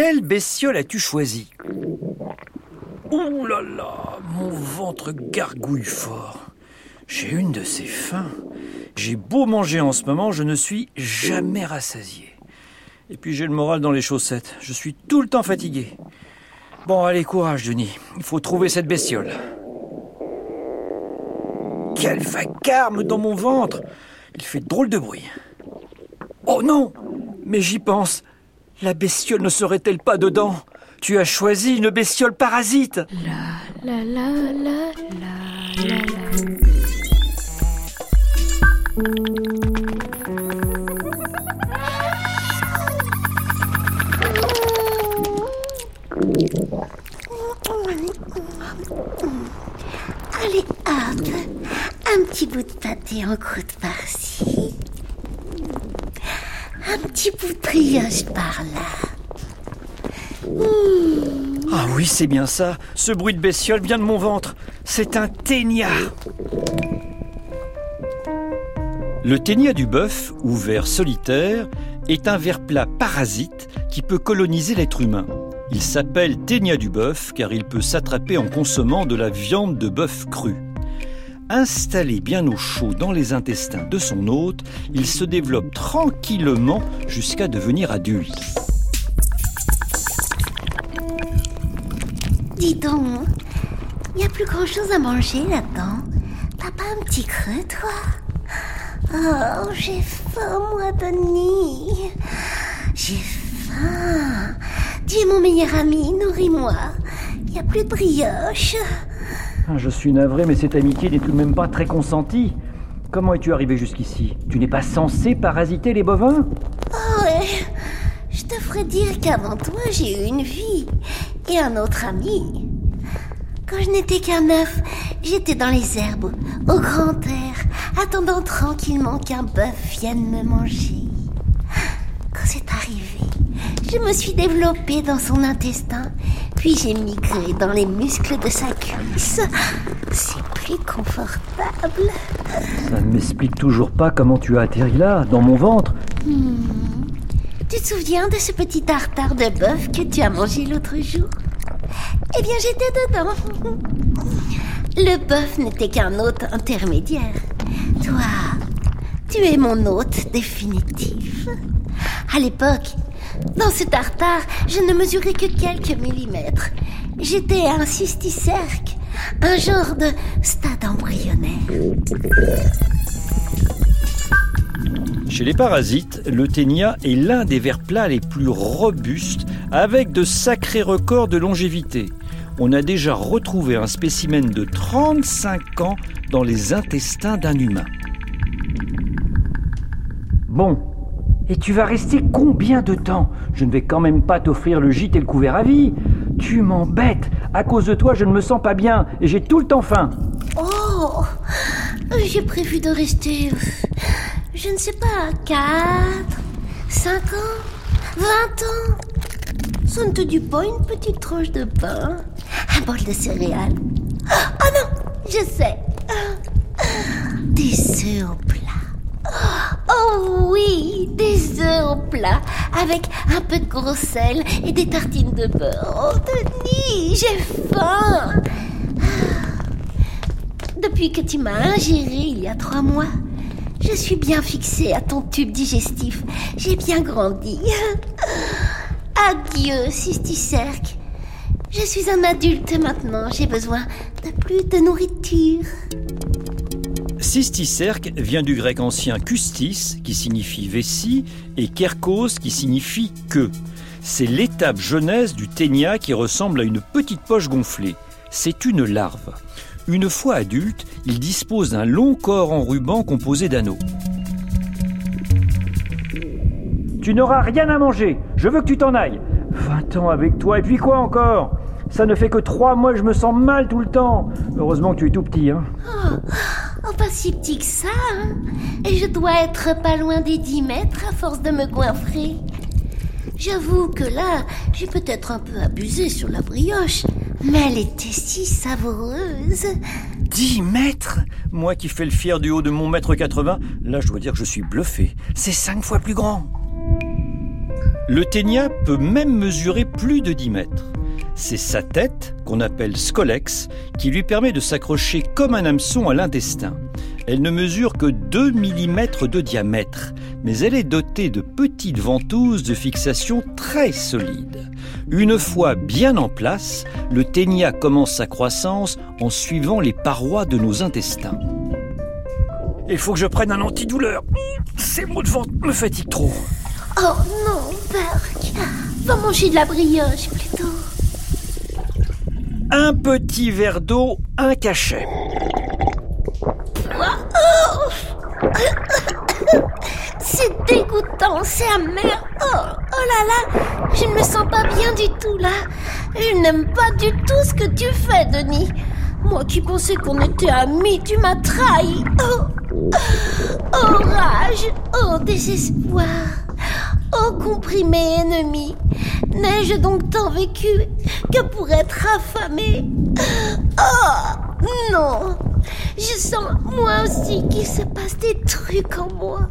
Quelle bestiole as-tu choisi Ouh là là, mon ventre gargouille fort. J'ai une de ces faims. J'ai beau manger en ce moment, je ne suis jamais rassasié. Et puis j'ai le moral dans les chaussettes. Je suis tout le temps fatigué. Bon, allez, courage, Denis. Il faut trouver cette bestiole. Quel vacarme dans mon ventre Il fait drôle de bruit. Oh non Mais j'y pense. La bestiole ne serait-elle pas dedans? Tu as choisi une bestiole parasite. La la la la la la la. Allez, hop, un petit bout de pâté en croûte par-ci. Petit bout de brioche par-là. Ah oui, c'est bien ça. Ce bruit de bestiole vient de mon ventre. C'est un ténia. Le ténia du bœuf, ou ver solitaire, est un ver plat parasite qui peut coloniser l'être humain. Il s'appelle ténia du bœuf car il peut s'attraper en consommant de la viande de bœuf crue. Installé bien au chaud dans les intestins de son hôte, il se développe tranquillement jusqu'à devenir adulte. Dis donc, il n'y a plus grand-chose à manger là-dedans. T'as pas un petit creux, toi Oh, j'ai faim, moi, Denis. J'ai faim. Tu es mon meilleur ami, nourris-moi. Il n'y a plus de brioche. Je suis navré, mais cette amitié n'est tout de même pas très consentie. Comment es-tu arrivé jusqu'ici? Tu n'es pas censé parasiter les bovins? Oh, ouais. Je te ferais dire qu'avant toi, j'ai eu une vie et un autre ami. Quand je n'étais qu'un œuf, j'étais dans les herbes, au grand air, attendant tranquillement qu'un bœuf vienne me manger. Quand c'est arrivé, je me suis développée dans son intestin, puis j'ai migré dans les muscles de sa cuisse? C'est plus confortable. Ça ne m'explique toujours pas comment tu as atterri là, dans mon ventre. Tu te souviens de ce petit tartare de bœuf que tu as mangé l'autre jour? Eh bien, j'étais dedans. Le bœuf n'était qu'un hôte intermédiaire. Toi, tu es mon hôte définitif. À l'époque, dans ce tartare, je ne mesurais que quelques millimètres. J'étais un cysticerque, un genre de stade embryonnaire. Chez les parasites, le ténia est l'un des vers plats les plus robustes, avec de sacrés records de longévité. On a déjà retrouvé un spécimen de 35 ans dans les intestins d'un humain. Bon, et tu vas rester combien de temps Je ne vais quand même pas t'offrir le gîte et le couvert à vie. Tu m'embêtes. À cause de toi, je ne me sens pas bien et j'ai tout le temps faim. Oh J'ai prévu de rester, euh, je ne sais pas, 4, 5 ans, 20 ans. Ça ne te dit pas une petite tranche de pain Un bol de céréales Oh non, je sais. Des plat. Oh oui, des œufs au plat avec un peu de gros sel et des tartines de beurre. Oh Denis, j'ai faim. Depuis que tu m'as ingéré il y a trois mois, je suis bien fixée à ton tube digestif. J'ai bien grandi. Adieu, cysticerque. Je suis un adulte maintenant. J'ai besoin de plus de nourriture. Cysticerque vient du grec ancien kustis, qui signifie vessie, et kerkos, qui signifie queue. C'est l'étape jeunesse du ténia qui ressemble à une petite poche gonflée. C'est une larve. Une fois adulte, il dispose d'un long corps en ruban composé d'anneaux. Tu n'auras rien à manger. Je veux que tu t'en ailles. 20 ans avec toi, et puis quoi encore? Ça ne fait que trois mois je me sens mal tout le temps. Heureusement que tu es tout petit, hein. Oh, pas si petit que ça, hein. Et je dois être pas loin des 10 mètres à force de me goinfrer. J'avoue que là, j'ai peut-être un peu abusé sur la brioche, mais elle était si savoureuse. 10 mètres? Moi qui fais le fier du haut de mon mètre 80, là je dois dire que je suis bluffé. C'est cinq fois plus grand. Le ténia peut même mesurer plus de 10 mètres. C'est sa tête, qu'on appelle scolex, qui lui permet de s'accrocher comme un hameçon à l'intestin. Elle ne mesure que 2 mm de diamètre, mais elle est dotée de petites ventouses de fixation très solides. Une fois bien en place, le ténia commence sa croissance en suivant les parois de nos intestins. Il faut que je prenne un antidouleur. Ces maux de ventre me fatiguent trop. Oh non, Burke. Va manger de la brioche plutôt. Un petit verre d'eau, un cachet. C'est dégoûtant, c'est amer. Oh, oh là là, je ne me sens pas bien du tout là. Je n'aime pas du tout ce que tu fais, Denis. Moi qui pensais qu'on était amis, tu m'as trahi. Oh, oh rage, oh désespoir. Oh comprimé ennemi, n'ai-je donc tant vécu que pour être affamé? Oh non, je sens moi aussi qu'il se passe des trucs en moi.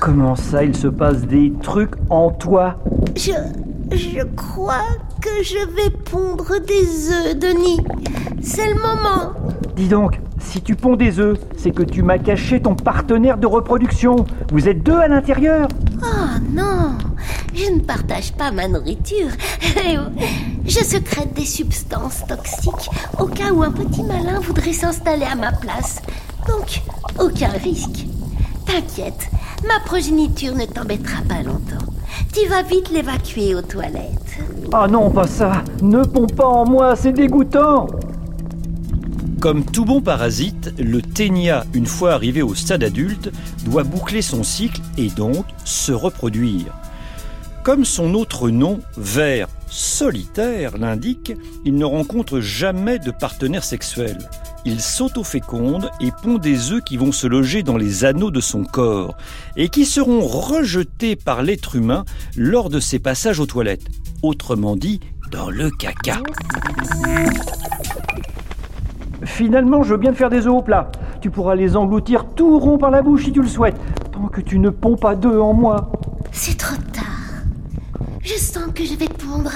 Comment ça, il se passe des trucs en toi? Je, je crois que je vais pondre des œufs, Denis. C'est le moment. Dis donc, si tu ponds des œufs, c'est que tu m'as caché ton partenaire de reproduction. Vous êtes deux à l'intérieur Oh non, je ne partage pas ma nourriture. Je secrète des substances toxiques au cas où un petit malin voudrait s'installer à ma place. Donc, aucun risque. T'inquiète, ma progéniture ne t'embêtera pas longtemps. Tu vas vite l'évacuer aux toilettes. Ah non, pas ça Ne ponds pas en moi, c'est dégoûtant Comme tout bon parasite, le ténia, une fois arrivé au stade adulte, doit boucler son cycle et donc se reproduire. Comme son autre nom, ver solitaire, l'indique, il ne rencontre jamais de partenaire sexuel. Il s'autoféconde et pond des œufs qui vont se loger dans les anneaux de son corps et qui seront rejetés par l'être humain lors de ses passages aux toilettes. Autrement dit, dans le caca. Finalement, je veux bien te faire des œufs au plat. Tu pourras les engloutir tout rond par la bouche si tu le souhaites, tant que tu ne ponds pas d'œufs en moi. C'est trop. Je sens que je vais pondre.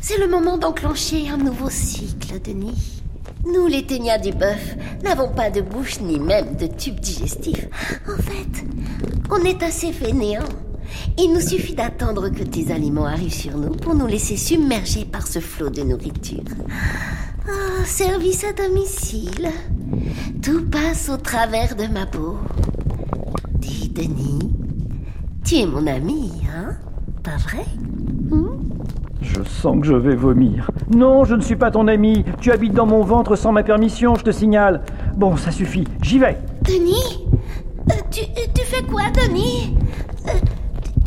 C'est le moment d'enclencher un nouveau cycle, Denis. Nous, les ténias du bœuf, n'avons pas de bouche ni même de tube digestif. En fait, on est assez fainéants. Il nous suffit d'attendre que tes aliments arrivent sur nous pour nous laisser submerger par ce flot de nourriture. Ah, service à domicile. Tout passe au travers de ma peau. Dis, Denis, tu es mon ami, hein? Pas vrai Je sens que je vais vomir. Non, je ne suis pas ton ami. Tu habites dans mon ventre sans ma permission, je te signale. Bon, ça suffit. J'y vais. Denis Euh, tu, tu fais quoi, Denis Euh,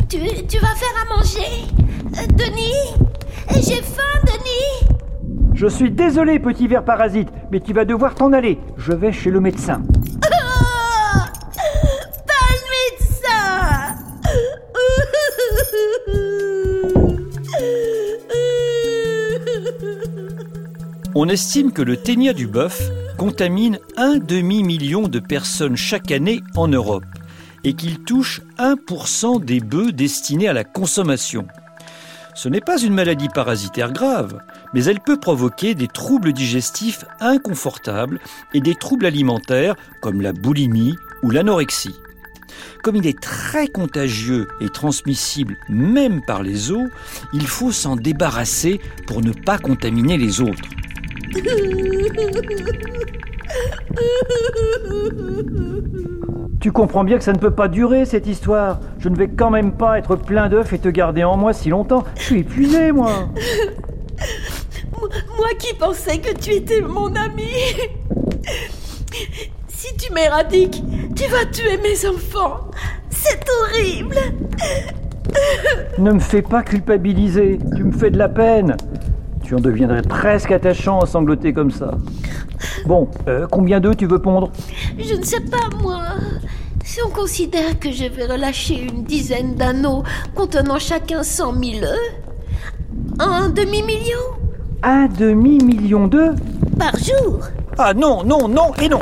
tu, tu vas faire à manger Euh, Denis J'ai faim, Denis Je suis désolé, petit ver parasite, mais tu vas devoir t'en aller. Je vais chez le médecin. On estime que le ténia du bœuf contamine un demi-million de personnes chaque année en Europe et qu'il touche 1% des bœufs destinés à la consommation. Ce n'est pas une maladie parasitaire grave, mais elle peut provoquer des troubles digestifs inconfortables et des troubles alimentaires comme la boulimie ou l'anorexie. Comme il est très contagieux et transmissible même par les os, il faut s'en débarrasser pour ne pas contaminer les autres. Tu comprends bien que ça ne peut pas durer cette histoire. Je ne vais quand même pas être plein d'œufs et te garder en moi si longtemps. Je suis épuisé, moi. Moi qui pensais que tu étais mon ami Si tu m'éradiques, tu vas tuer mes enfants C'est horrible Ne me fais pas culpabiliser. Tu me fais de la peine. Tu en deviendrais presque attachant à sangloter comme ça. Bon, euh, combien d'œufs tu veux pondre? Je ne sais pas, moi. Si on considère que je vais relâcher une dizaine d'anneaux contenant chacun cent mille œufs, un demi-million? Un demi-million d'œufs? Par jour? Ah non, non, non et non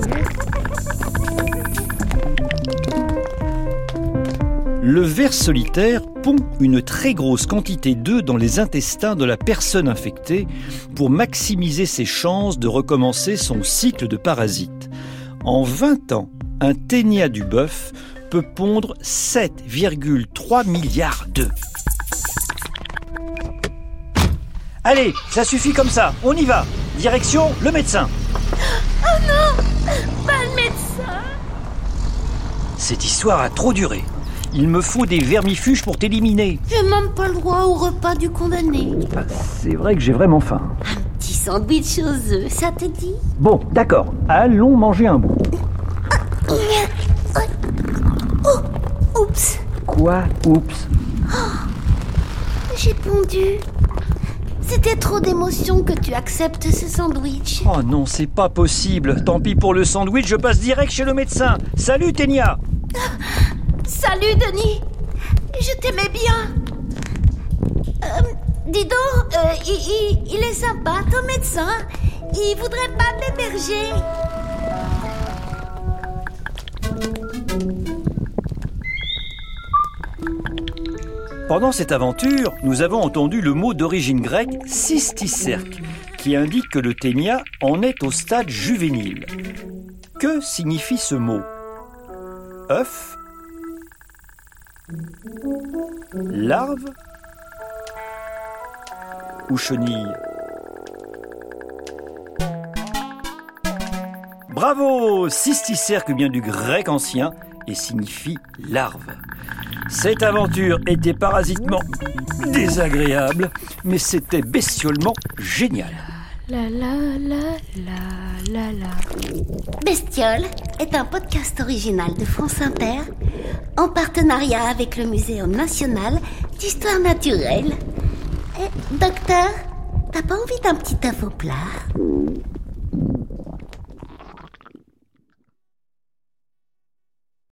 Le ver solitaire pond une très grosse quantité d'œufs dans les intestins de la personne infectée pour maximiser ses chances de recommencer son cycle de parasites. En 20 ans, un ténia du bœuf peut pondre 7,3 milliards d'œufs. Allez, ça suffit comme ça, on y va. Direction le médecin. Oh non Pas le médecin Cette histoire a trop duré. Il me faut des vermifuges pour t'éliminer. J'ai même pas le droit au repas du condamné. Ah, C'est vrai que j'ai vraiment faim. Petit sandwich aux œufs, ça te dit? Bon, d'accord, allons manger un bout. Oh Oups Quoi Oups? J'ai pondu. C'était trop d'émotion que tu acceptes ce sandwich. Oh non, c'est pas possible. Tant pis pour le sandwich, je passe direct chez le médecin. Salut Ténia Salut Denis Je t'aimais bien. Euh, donc, euh, il est sympa ton médecin. Il voudrait pas m'héberger. Pendant cette aventure, nous avons entendu le mot d'origine grecque cysticerque, qui indique que le ténia en est au stade juvénile. Que signifie ce mot? Œuf Larve Ou chenille Bravo Cysticerque vient du grec ancien et signifie larve. Cette aventure était parasitement désagréable, mais c'était bestiolement génial. La la la la la la. Bestiole est un podcast original de France Inter en partenariat avec le Muséum national d'histoire naturelle. Eh, docteur, t'as pas envie d'un petit œuf au plat